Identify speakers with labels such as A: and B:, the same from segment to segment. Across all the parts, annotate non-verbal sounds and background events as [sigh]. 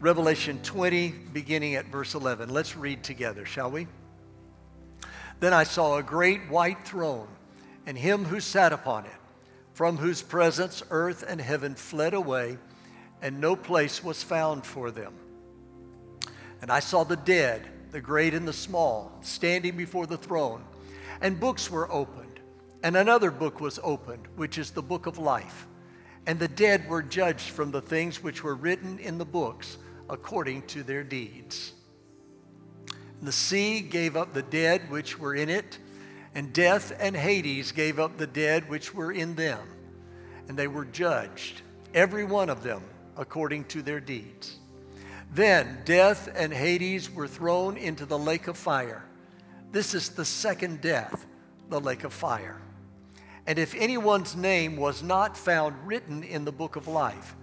A: Revelation 20, beginning at verse 11. Let's read together, shall we? Then I saw a great white throne, and him who sat upon it, from whose presence earth and heaven fled away, and no place was found for them. And I saw the dead, the great and the small, standing before the throne, and books were opened. And another book was opened, which is the book of life. And the dead were judged from the things which were written in the books according to their deeds. The sea gave up the dead which were in it, and death and Hades gave up the dead which were in them. And they were judged, every one of them, according to their deeds. Then death and Hades were thrown into the lake of fire. This is the second death, the lake of fire. And if anyone's name was not found written in the book of life,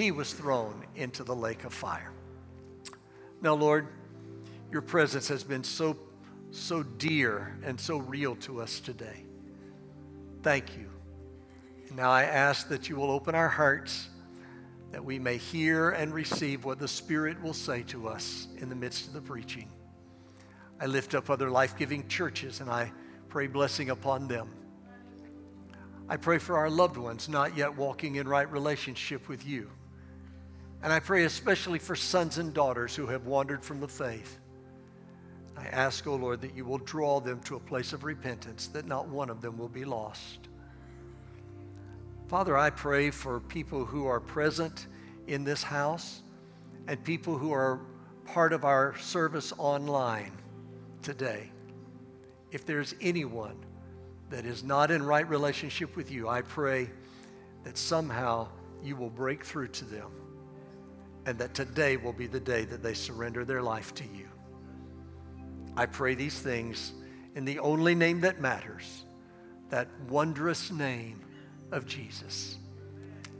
A: he was thrown into the lake of fire. Now, Lord, your presence has been so, so dear and so real to us today. Thank you. Now I ask that you will open our hearts that we may hear and receive what the Spirit will say to us in the midst of the preaching. I lift up other life giving churches and I pray blessing upon them. I pray for our loved ones not yet walking in right relationship with you. And I pray especially for sons and daughters who have wandered from the faith. I ask, O oh Lord, that you will draw them to a place of repentance, that not one of them will be lost. Father, I pray for people who are present in this house and people who are part of our service online today. If there's anyone that is not in right relationship with you, I pray that somehow you will break through to them and that today will be the day that they surrender their life to you. I pray these things in the only name that matters, that wondrous name of Jesus.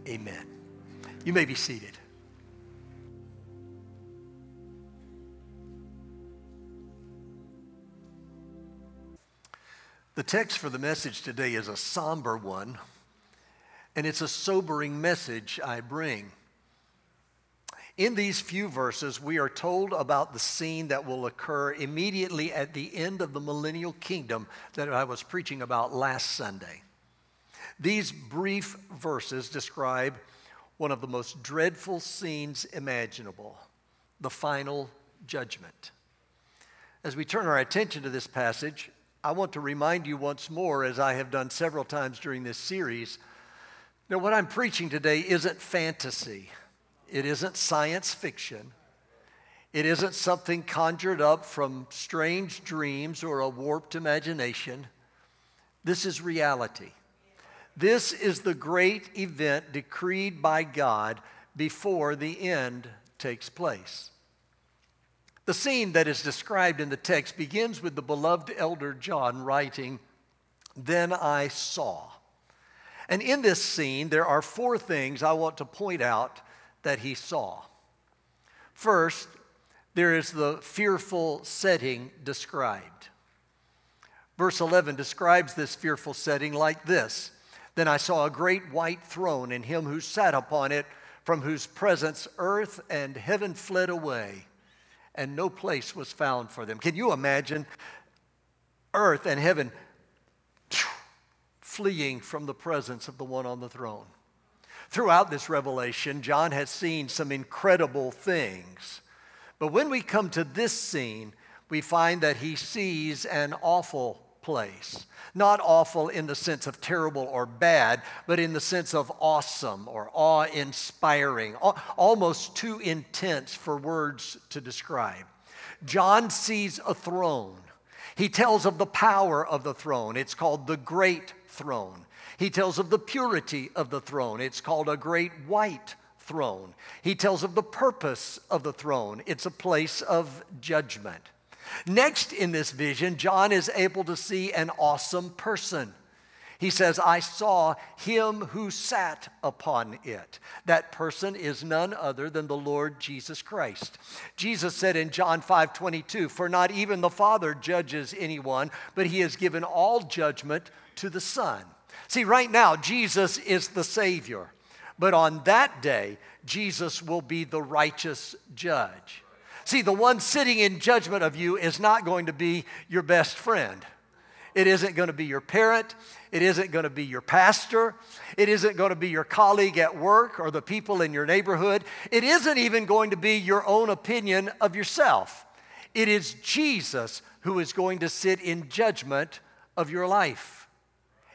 A: Amen. You may be seated. The text for the message today is a somber one, and it's a sobering message I bring. In these few verses, we are told about the scene that will occur immediately at the end of the millennial kingdom that I was preaching about last Sunday. These brief verses describe one of the most dreadful scenes imaginable the final judgment. As we turn our attention to this passage, I want to remind you once more, as I have done several times during this series, that what I'm preaching today isn't fantasy. It isn't science fiction. It isn't something conjured up from strange dreams or a warped imagination. This is reality. This is the great event decreed by God before the end takes place. The scene that is described in the text begins with the beloved elder John writing, Then I saw. And in this scene, there are four things I want to point out that he saw. First, there is the fearful setting described. Verse 11 describes this fearful setting like this Then I saw a great white throne, and him who sat upon it, from whose presence earth and heaven fled away and no place was found for them. Can you imagine earth and heaven [tsk] fleeing from the presence of the one on the throne? Throughout this revelation, John has seen some incredible things. But when we come to this scene, we find that he sees an awful place. Not awful in the sense of terrible or bad, but in the sense of awesome or awe inspiring, almost too intense for words to describe. John sees a throne. He tells of the power of the throne. It's called the great throne. He tells of the purity of the throne. It's called a great white throne. He tells of the purpose of the throne. It's a place of judgment. Next in this vision, John is able to see an awesome person. He says, I saw him who sat upon it. That person is none other than the Lord Jesus Christ. Jesus said in John 5 22, For not even the Father judges anyone, but he has given all judgment to the Son. See, right now, Jesus is the Savior. But on that day, Jesus will be the righteous judge. See, the one sitting in judgment of you is not going to be your best friend. It isn't going to be your parent. It isn't going to be your pastor. It isn't going to be your colleague at work or the people in your neighborhood. It isn't even going to be your own opinion of yourself. It is Jesus who is going to sit in judgment of your life.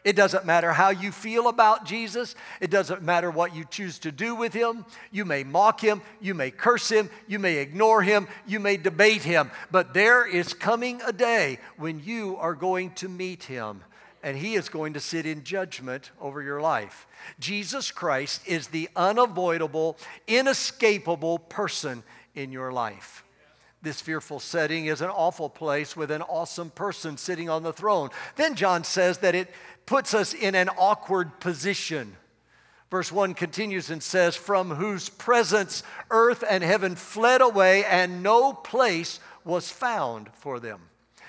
A: It doesn't matter how you feel about Jesus. It doesn't matter what you choose to do with him. You may mock him. You may curse him. You may ignore him. You may debate him. But there is coming a day when you are going to meet him and he is going to sit in judgment over your life. Jesus Christ is the unavoidable, inescapable person in your life. This fearful setting is an awful place with an awesome person sitting on the throne. Then John says that it puts us in an awkward position. Verse 1 continues and says, From whose presence earth and heaven fled away, and no place was found for them.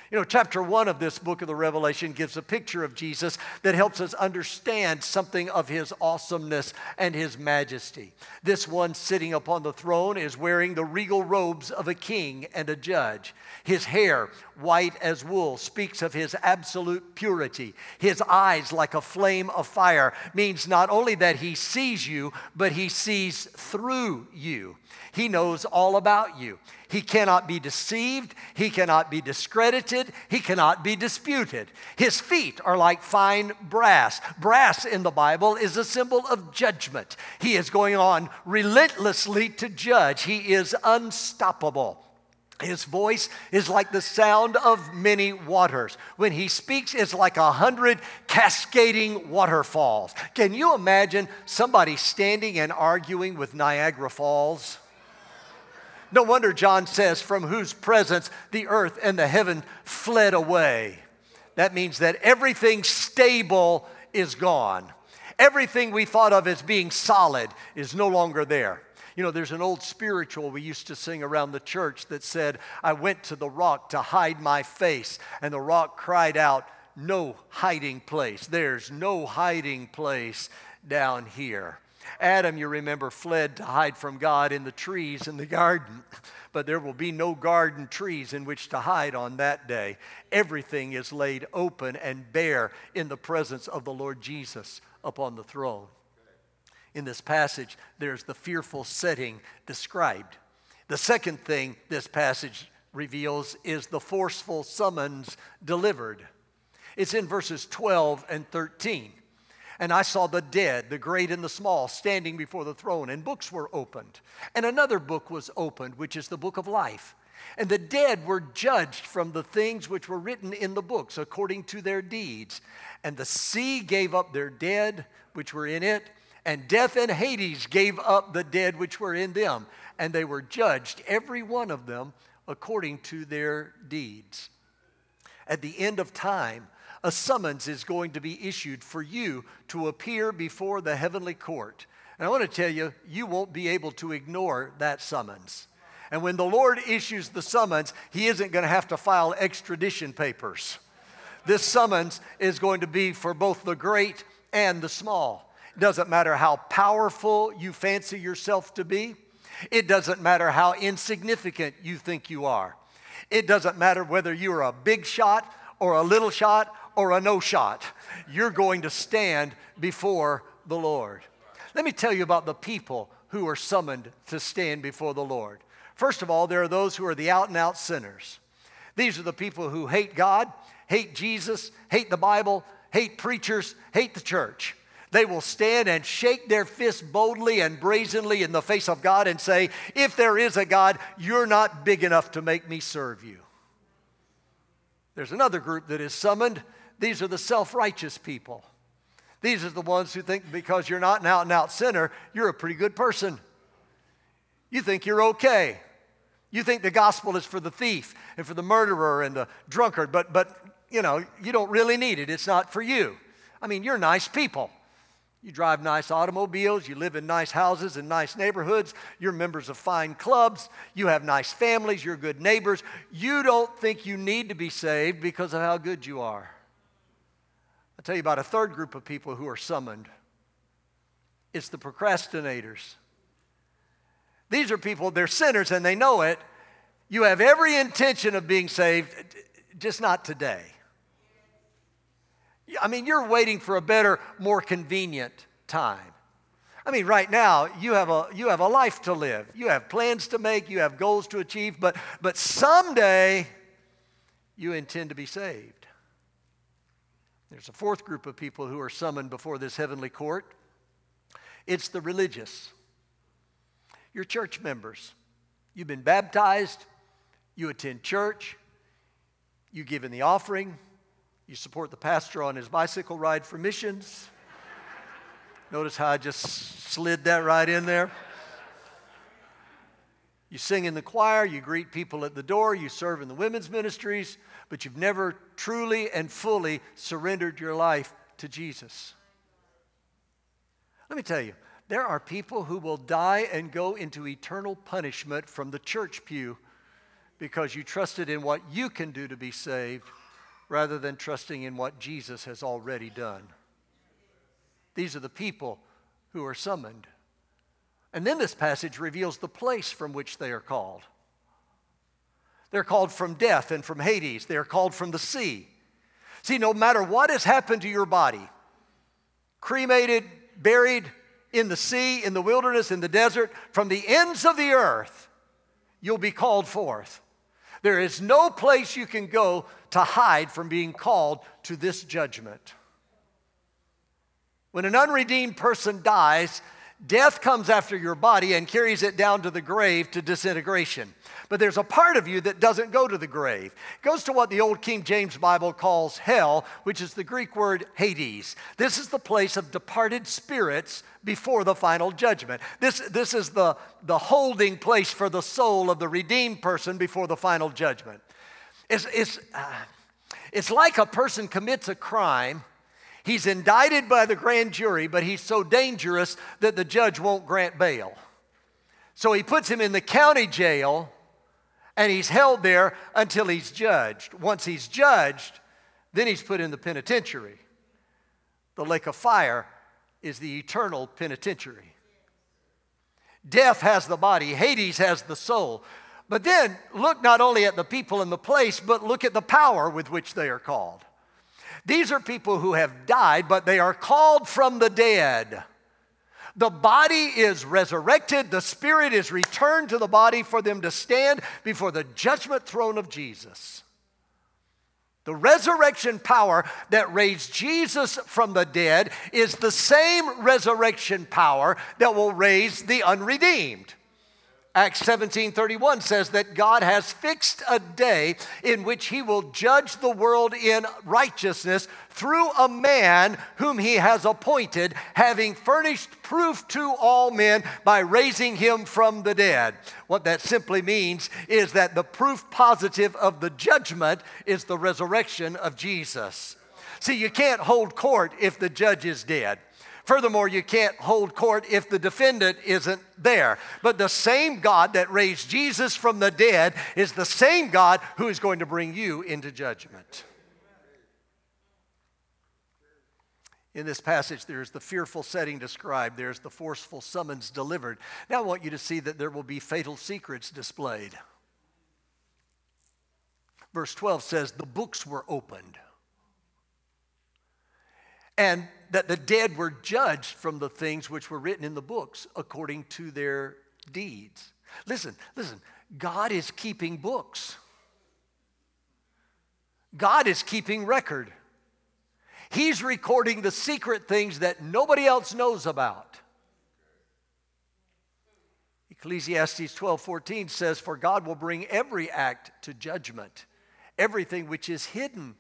A: You know, chapter one of this book of the Revelation gives a picture of Jesus that helps us understand something of his awesomeness and his majesty. This one sitting upon the throne is wearing the regal robes of a king and a judge. His hair, white as wool, speaks of his absolute purity. His eyes, like a flame of fire, means not only that he sees you, but he sees through you. He knows all about you. He cannot be deceived. He cannot be discredited. He cannot be disputed. His feet are like fine brass. Brass in the Bible is a symbol of judgment. He is going on relentlessly to judge, he is unstoppable. His voice is like the sound of many waters. When he speaks, it's like a hundred cascading waterfalls. Can you imagine somebody standing and arguing with Niagara Falls? No wonder John says, from whose presence the earth and the heaven fled away. That means that everything stable is gone. Everything we thought of as being solid is no longer there. You know, there's an old spiritual we used to sing around the church that said, I went to the rock to hide my face, and the rock cried out, No hiding place. There's no hiding place down here. Adam, you remember, fled to hide from God in the trees in the garden. [laughs] But there will be no garden trees in which to hide on that day. Everything is laid open and bare in the presence of the Lord Jesus upon the throne. In this passage, there's the fearful setting described. The second thing this passage reveals is the forceful summons delivered. It's in verses 12 and 13. And I saw the dead, the great and the small, standing before the throne, and books were opened. And another book was opened, which is the book of life. And the dead were judged from the things which were written in the books according to their deeds. And the sea gave up their dead which were in it, and death and Hades gave up the dead which were in them. And they were judged, every one of them, according to their deeds. At the end of time, a summons is going to be issued for you to appear before the heavenly court. And I want to tell you, you won't be able to ignore that summons. And when the Lord issues the summons, He isn't going to have to file extradition papers. This summons is going to be for both the great and the small. It doesn't matter how powerful you fancy yourself to be, it doesn't matter how insignificant you think you are. It doesn't matter whether you're a big shot or a little shot or a no shot. You're going to stand before the Lord. Let me tell you about the people who are summoned to stand before the Lord. First of all, there are those who are the out and out sinners. These are the people who hate God, hate Jesus, hate the Bible, hate preachers, hate the church. They will stand and shake their fists boldly and brazenly in the face of God and say, If there is a God, you're not big enough to make me serve you. There's another group that is summoned these are the self righteous people. These are the ones who think because you're not an out and out sinner, you're a pretty good person. You think you're okay. You think the gospel is for the thief and for the murderer and the drunkard, but, but you know, you don't really need it. It's not for you. I mean, you're nice people. You drive nice automobiles, you live in nice houses in nice neighborhoods, you're members of fine clubs, you have nice families, you're good neighbors. You don't think you need to be saved because of how good you are. I'll tell you about a third group of people who are summoned. it's the procrastinators. These are people, they're sinners and they know it. You have every intention of being saved, just not today. I mean, you're waiting for a better, more convenient time. I mean, right now, you have a, you have a life to live. You have plans to make, you have goals to achieve, but, but someday you intend to be saved. There's a fourth group of people who are summoned before this heavenly court it's the religious. Your church members. You've been baptized, you attend church, you give in the offering, you support the pastor on his bicycle ride for missions. [laughs] Notice how I just slid that right in there. You sing in the choir, you greet people at the door, you serve in the women's ministries, but you've never truly and fully surrendered your life to Jesus. Let me tell you, there are people who will die and go into eternal punishment from the church pew because you trusted in what you can do to be saved rather than trusting in what Jesus has already done. These are the people who are summoned. And then this passage reveals the place from which they are called. They're called from death and from Hades. They are called from the sea. See, no matter what has happened to your body, cremated, buried in the sea, in the wilderness, in the desert, from the ends of the earth, you'll be called forth. There is no place you can go to hide from being called to this judgment. When an unredeemed person dies, death comes after your body and carries it down to the grave to disintegration. But there's a part of you that doesn't go to the grave. It goes to what the old King James Bible calls hell, which is the Greek word Hades. This is the place of departed spirits before the final judgment. This, this is the, the holding place for the soul of the redeemed person before the final judgment. It's, it's, uh, it's like a person commits a crime. He's indicted by the grand jury, but he's so dangerous that the judge won't grant bail. So he puts him in the county jail and he's held there until he's judged. Once he's judged, then he's put in the penitentiary. The lake of fire is the eternal penitentiary. Death has the body, Hades has the soul. But then look not only at the people in the place, but look at the power with which they are called. These are people who have died, but they are called from the dead. The body is resurrected, the spirit is returned to the body for them to stand before the judgment throne of Jesus. The resurrection power that raised Jesus from the dead is the same resurrection power that will raise the unredeemed. Acts 17:31 says that God has fixed a day in which he will judge the world in righteousness through a man whom he has appointed, having furnished proof to all men by raising him from the dead. What that simply means is that the proof positive of the judgment is the resurrection of Jesus. See, you can't hold court if the judge is dead. Furthermore, you can't hold court if the defendant isn't there. But the same God that raised Jesus from the dead is the same God who is going to bring you into judgment. In this passage, there's the fearful setting described, there's the forceful summons delivered. Now, I want you to see that there will be fatal secrets displayed. Verse 12 says, The books were opened. And that the dead were judged from the things which were written in the books according to their deeds. Listen, listen, God is keeping books. God is keeping record. He's recording the secret things that nobody else knows about. Ecclesiastes 12 14 says, For God will bring every act to judgment, everything which is hidden,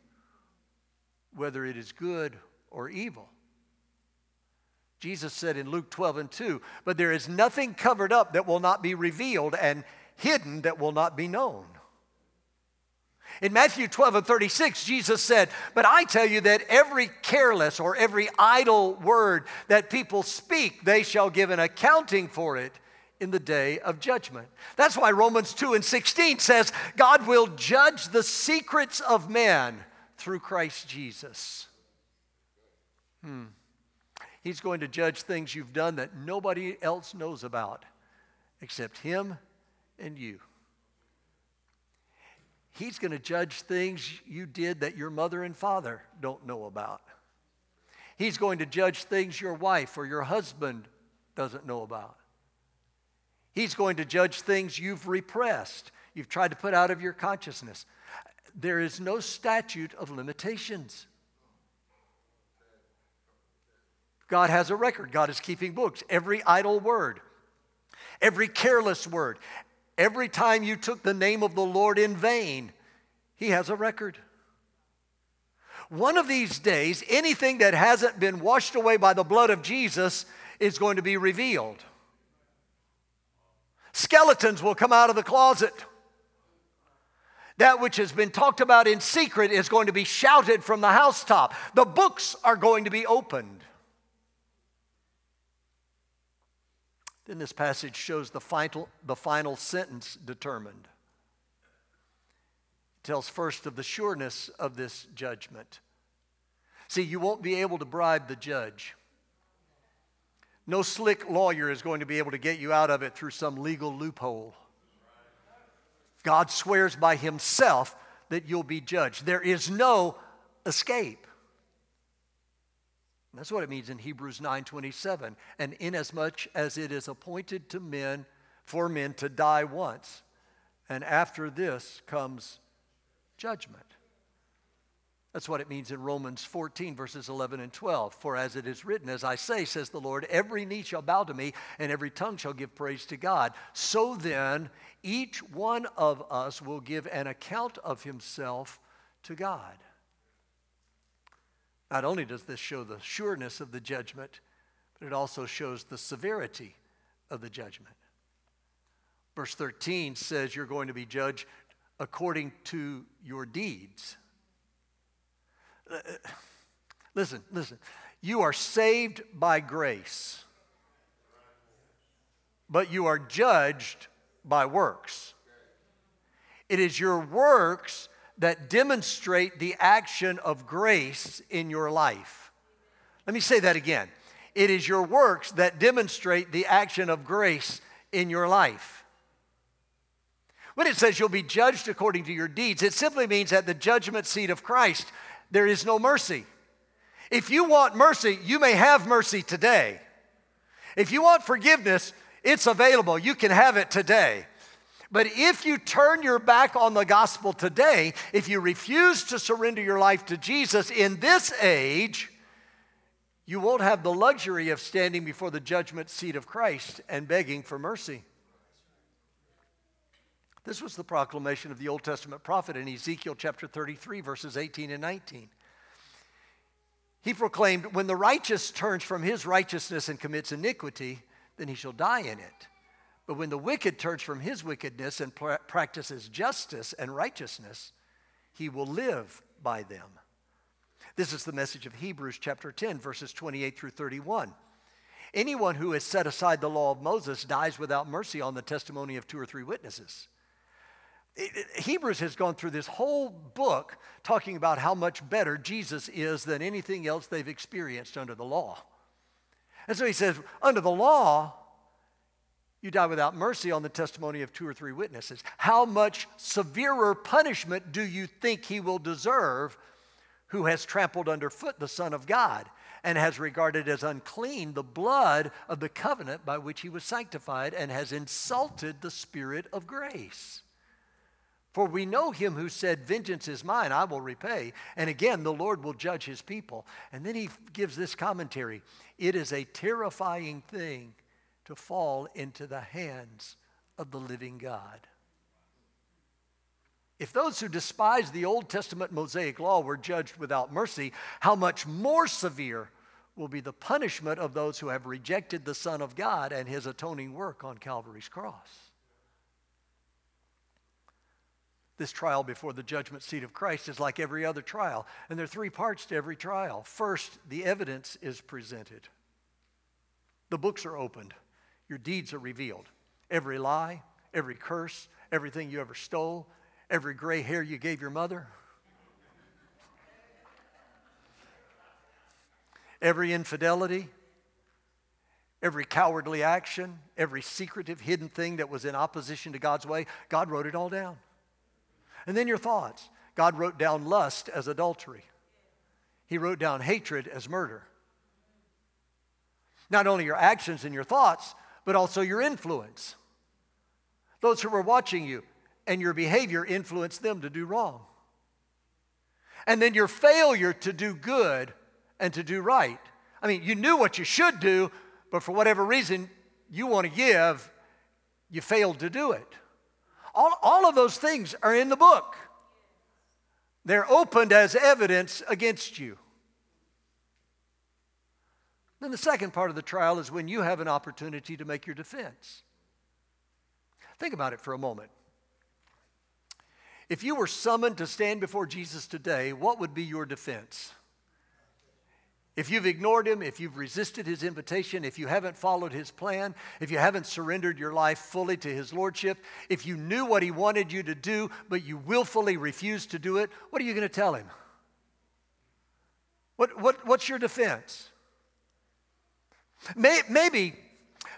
A: whether it is good or evil. Jesus said in Luke 12 and 2, but there is nothing covered up that will not be revealed and hidden that will not be known. In Matthew 12 and 36, Jesus said, But I tell you that every careless or every idle word that people speak, they shall give an accounting for it in the day of judgment. That's why Romans 2 and 16 says, God will judge the secrets of men through Christ Jesus. Hmm. He's going to judge things you've done that nobody else knows about except Him and you. He's going to judge things you did that your mother and father don't know about. He's going to judge things your wife or your husband doesn't know about. He's going to judge things you've repressed, you've tried to put out of your consciousness. There is no statute of limitations. God has a record. God is keeping books. Every idle word, every careless word, every time you took the name of the Lord in vain, He has a record. One of these days, anything that hasn't been washed away by the blood of Jesus is going to be revealed. Skeletons will come out of the closet. That which has been talked about in secret is going to be shouted from the housetop. The books are going to be opened. Then this passage shows the final, the final sentence determined. It tells first of the sureness of this judgment. See, you won't be able to bribe the judge. No slick lawyer is going to be able to get you out of it through some legal loophole. God swears by himself that you'll be judged. There is no escape. That's what it means in Hebrews 9:27. And inasmuch as it is appointed to men for men to die once, and after this comes judgment. That's what it means in Romans 14, verses 11 and 12. For as it is written, as I say, says the Lord, every knee shall bow to me, and every tongue shall give praise to God. So then, each one of us will give an account of himself to God. Not only does this show the sureness of the judgment, but it also shows the severity of the judgment. Verse 13 says you're going to be judged according to your deeds. Listen, listen. You are saved by grace, but you are judged by works. It is your works that demonstrate the action of grace in your life. Let me say that again. It is your works that demonstrate the action of grace in your life. When it says you'll be judged according to your deeds, it simply means at the judgment seat of Christ, there is no mercy. If you want mercy, you may have mercy today. If you want forgiveness, it's available. You can have it today. But if you turn your back on the gospel today, if you refuse to surrender your life to Jesus in this age, you won't have the luxury of standing before the judgment seat of Christ and begging for mercy. This was the proclamation of the Old Testament prophet in Ezekiel chapter 33, verses 18 and 19. He proclaimed, When the righteous turns from his righteousness and commits iniquity, then he shall die in it. But when the wicked turns from his wickedness and pra- practices justice and righteousness, he will live by them. This is the message of Hebrews chapter 10, verses 28 through 31. Anyone who has set aside the law of Moses dies without mercy on the testimony of two or three witnesses. Hebrews has gone through this whole book talking about how much better Jesus is than anything else they've experienced under the law. And so he says, under the law, you die without mercy on the testimony of two or three witnesses. How much severer punishment do you think he will deserve who has trampled underfoot the Son of God and has regarded as unclean the blood of the covenant by which he was sanctified and has insulted the Spirit of grace? For we know him who said, Vengeance is mine, I will repay. And again, the Lord will judge his people. And then he gives this commentary It is a terrifying thing to fall into the hands of the living God. If those who despise the Old Testament Mosaic law were judged without mercy, how much more severe will be the punishment of those who have rejected the Son of God and his atoning work on Calvary's cross? This trial before the judgment seat of Christ is like every other trial, and there are three parts to every trial. First, the evidence is presented, the books are opened. Your deeds are revealed. Every lie, every curse, everything you ever stole, every gray hair you gave your mother, every infidelity, every cowardly action, every secretive, hidden thing that was in opposition to God's way, God wrote it all down. And then your thoughts. God wrote down lust as adultery, He wrote down hatred as murder. Not only your actions and your thoughts, but also your influence. Those who were watching you and your behavior influenced them to do wrong. And then your failure to do good and to do right. I mean, you knew what you should do, but for whatever reason you want to give, you failed to do it. All, all of those things are in the book. They're opened as evidence against you. Then the second part of the trial is when you have an opportunity to make your defense. Think about it for a moment. If you were summoned to stand before Jesus today, what would be your defense? If you've ignored him, if you've resisted his invitation, if you haven't followed his plan, if you haven't surrendered your life fully to his lordship, if you knew what he wanted you to do, but you willfully refused to do it, what are you going to tell him? What, what, what's your defense? Maybe,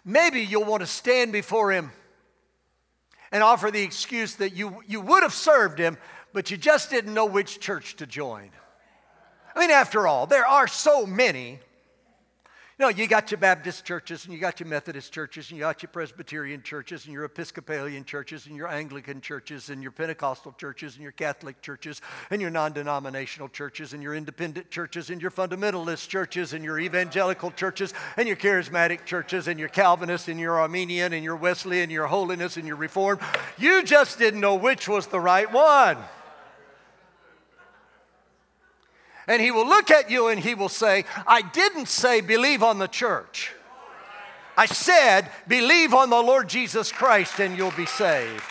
A: maybe you'll want to stand before him and offer the excuse that you, you would have served him, but you just didn't know which church to join. I mean, after all, there are so many know, you got your Baptist churches and you got your Methodist churches and you got your Presbyterian churches and your Episcopalian churches and your Anglican churches and your Pentecostal churches and your Catholic churches and your non denominational churches and your independent churches and your fundamentalist churches and your evangelical churches and your charismatic churches and your Calvinist and your Arminian and your Wesleyan and your holiness and your Reformed. You just didn't know which was the right one. And he will look at you and he will say, I didn't say believe on the church. I said believe on the Lord Jesus Christ and you'll be saved.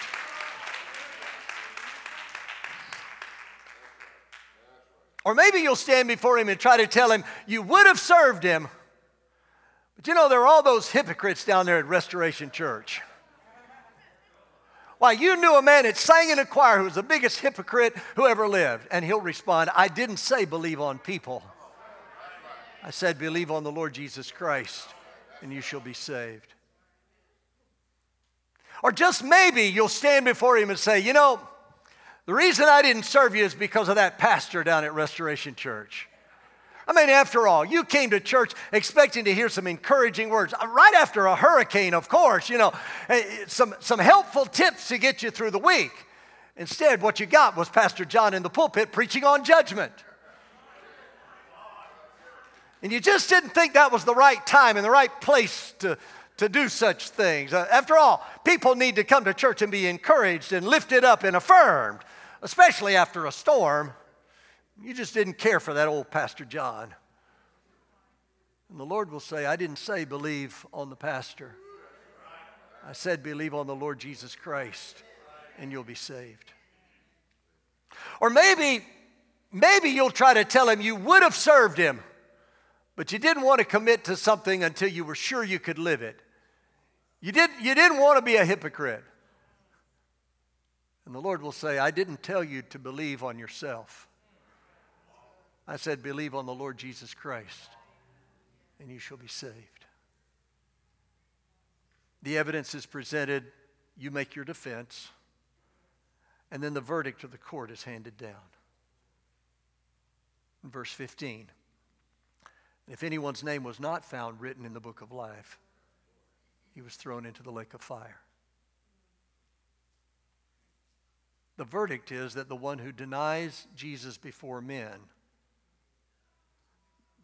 A: Or maybe you'll stand before him and try to tell him you would have served him. But you know, there are all those hypocrites down there at Restoration Church. Why, you knew a man that sang in a choir who was the biggest hypocrite who ever lived. And he'll respond, I didn't say believe on people. I said believe on the Lord Jesus Christ, and you shall be saved. Or just maybe you'll stand before him and say, You know, the reason I didn't serve you is because of that pastor down at Restoration Church. I mean, after all, you came to church expecting to hear some encouraging words. Uh, right after a hurricane, of course, you know, eh, some, some helpful tips to get you through the week. Instead, what you got was Pastor John in the pulpit preaching on judgment. And you just didn't think that was the right time and the right place to, to do such things. Uh, after all, people need to come to church and be encouraged and lifted up and affirmed, especially after a storm. You just didn't care for that old Pastor John. And the Lord will say, I didn't say believe on the pastor. I said believe on the Lord Jesus Christ and you'll be saved. Or maybe, maybe you'll try to tell him you would have served him, but you didn't want to commit to something until you were sure you could live it. You, didn't. you didn't want to be a hypocrite. And the Lord will say, I didn't tell you to believe on yourself. I said, Believe on the Lord Jesus Christ, and you shall be saved. The evidence is presented, you make your defense, and then the verdict of the court is handed down. In verse 15, if anyone's name was not found written in the book of life, he was thrown into the lake of fire. The verdict is that the one who denies Jesus before men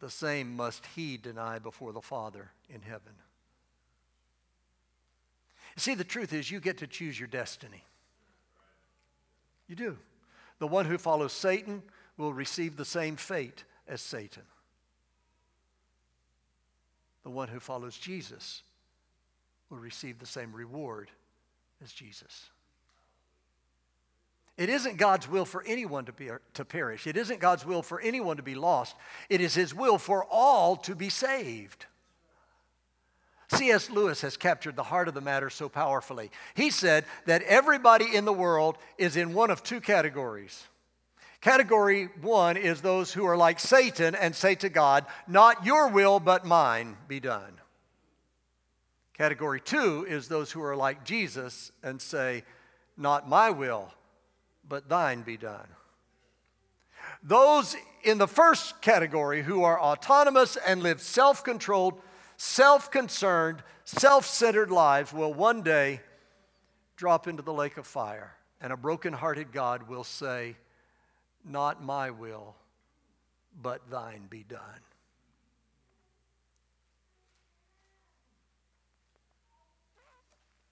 A: the same must he deny before the Father in heaven. See, the truth is, you get to choose your destiny. You do. The one who follows Satan will receive the same fate as Satan. The one who follows Jesus will receive the same reward as Jesus. It isn't God's will for anyone to, be, to perish. It isn't God's will for anyone to be lost. It is His will for all to be saved. C.S. Lewis has captured the heart of the matter so powerfully. He said that everybody in the world is in one of two categories. Category one is those who are like Satan and say to God, Not your will, but mine be done. Category two is those who are like Jesus and say, Not my will, but thine be done. Those in the first category who are autonomous and live self controlled, self concerned, self centered lives will one day drop into the lake of fire. And a broken-hearted God will say, Not my will, but thine be done.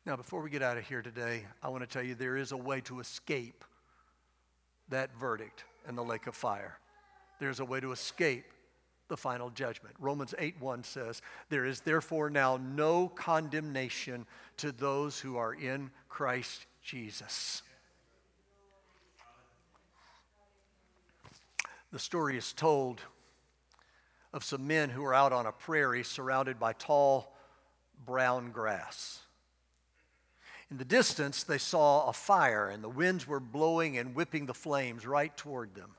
A: Now, before we get out of here today, I want to tell you there is a way to escape that verdict in the lake of fire. There's a way to escape the final judgment. Romans 8 1 says, There is therefore now no condemnation to those who are in Christ Jesus. The story is told of some men who are out on a prairie surrounded by tall brown grass. In the distance, they saw a fire, and the winds were blowing and whipping the flames right toward them.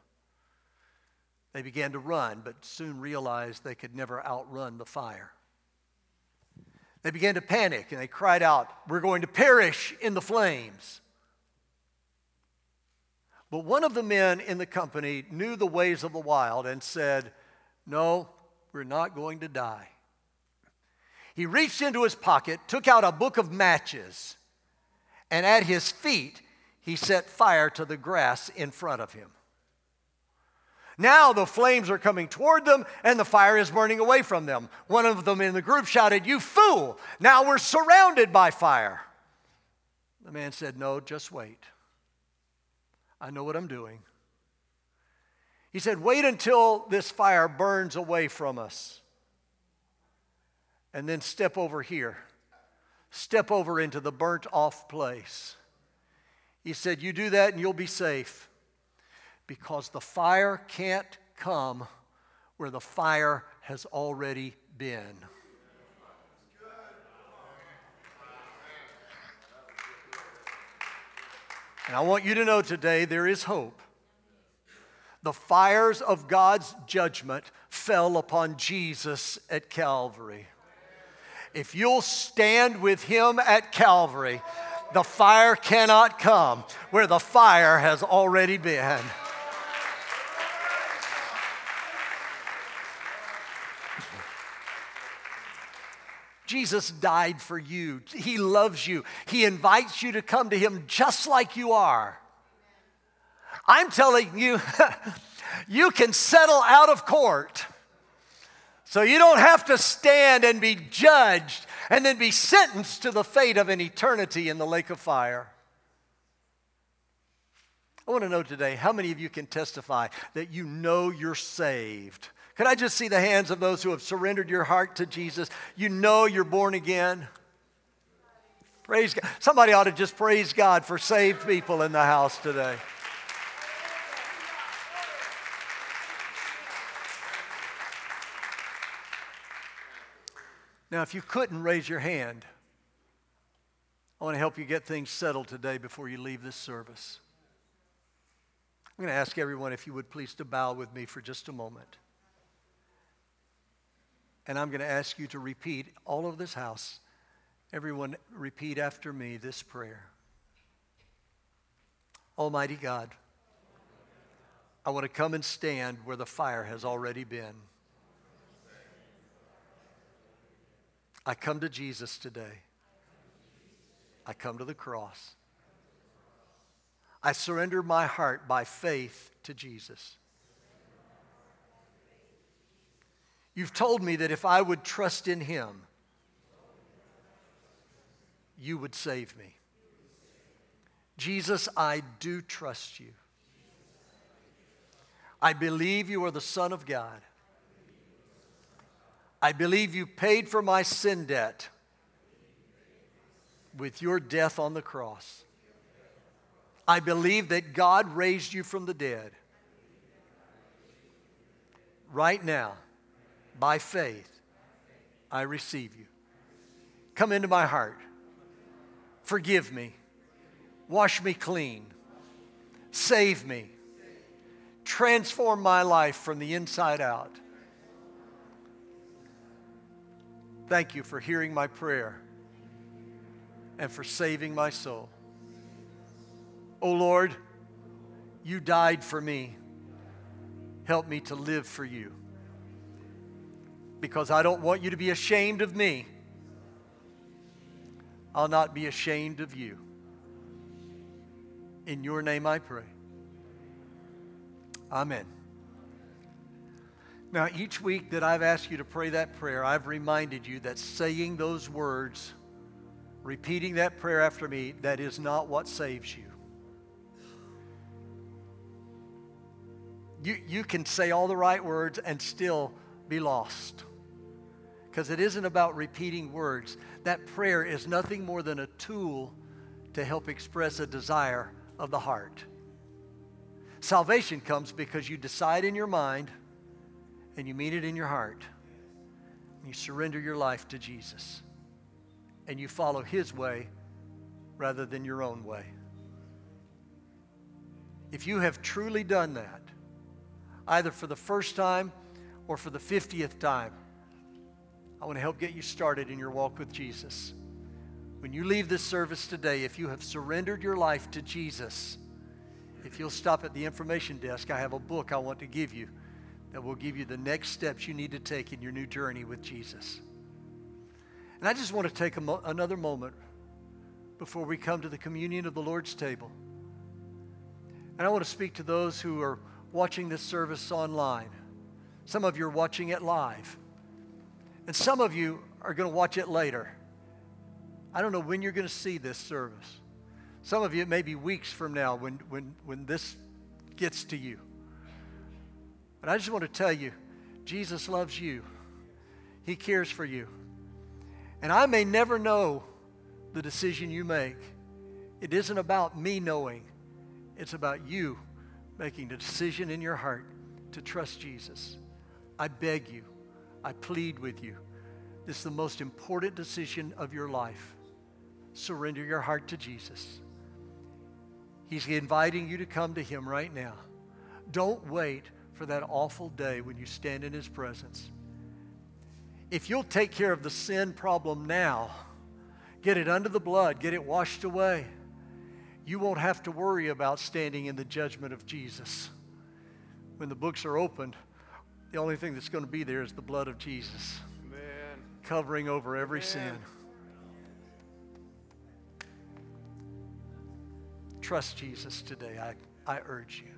A: They began to run, but soon realized they could never outrun the fire. They began to panic and they cried out, We're going to perish in the flames. But one of the men in the company knew the ways of the wild and said, No, we're not going to die. He reached into his pocket, took out a book of matches, and at his feet, he set fire to the grass in front of him. Now the flames are coming toward them and the fire is burning away from them. One of them in the group shouted, You fool! Now we're surrounded by fire. The man said, No, just wait. I know what I'm doing. He said, Wait until this fire burns away from us. And then step over here step over into the burnt off place. He said, You do that and you'll be safe because the fire can't come where the fire has already been. And I want you to know today there is hope. The fires of God's judgment fell upon Jesus at Calvary if you'll stand with him at Calvary, the fire cannot come where the fire has already been. Jesus died for you. He loves you. He invites you to come to Him just like you are. I'm telling you, [laughs] you can settle out of court. So you don't have to stand and be judged and then be sentenced to the fate of an eternity in the lake of fire. I want to know today how many of you can testify that you know you're saved? Could I just see the hands of those who have surrendered your heart to Jesus? You know you're born again. Praise God. Somebody ought to just praise God for saved people in the house today. Now, if you couldn't raise your hand, I want to help you get things settled today before you leave this service. I'm going to ask everyone if you would please to bow with me for just a moment. And I'm going to ask you to repeat all of this house. Everyone, repeat after me this prayer Almighty God, I want to come and stand where the fire has already been. I come to Jesus today. I come to the cross. I surrender my heart by faith to Jesus. You've told me that if I would trust in Him, you would save me. Jesus, I do trust you. I believe you are the Son of God. I believe you paid for my sin debt with your death on the cross. I believe that God raised you from the dead. Right now, by faith, I receive you. Come into my heart. Forgive me. Wash me clean. Save me. Transform my life from the inside out. Thank you for hearing my prayer and for saving my soul. O oh Lord, you died for me. Help me to live for you. Because I don't want you to be ashamed of me. I'll not be ashamed of you. In your name I pray. Amen. Now, each week that I've asked you to pray that prayer, I've reminded you that saying those words, repeating that prayer after me, that is not what saves you. You, you can say all the right words and still be lost. Because it isn't about repeating words. That prayer is nothing more than a tool to help express a desire of the heart. Salvation comes because you decide in your mind and you mean it in your heart. You surrender your life to Jesus and you follow His way rather than your own way. If you have truly done that, either for the first time or for the 50th time, I want to help get you started in your walk with Jesus. When you leave this service today, if you have surrendered your life to Jesus, if you'll stop at the information desk, I have a book I want to give you that will give you the next steps you need to take in your new journey with Jesus. And I just want to take mo- another moment before we come to the communion of the Lord's table. And I want to speak to those who are watching this service online. Some of you are watching it live. And some of you are going to watch it later. I don't know when you're going to see this service. Some of you, it may be weeks from now when, when, when this gets to you. But I just want to tell you Jesus loves you, He cares for you. And I may never know the decision you make. It isn't about me knowing, it's about you making the decision in your heart to trust Jesus. I beg you, I plead with you. This is the most important decision of your life. Surrender your heart to Jesus. He's inviting you to come to Him right now. Don't wait for that awful day when you stand in His presence. If you'll take care of the sin problem now, get it under the blood, get it washed away, you won't have to worry about standing in the judgment of Jesus. When the books are opened, the only thing that's going to be there is the blood of Jesus, Amen. covering over every Amen. sin. Trust Jesus today, I, I urge you.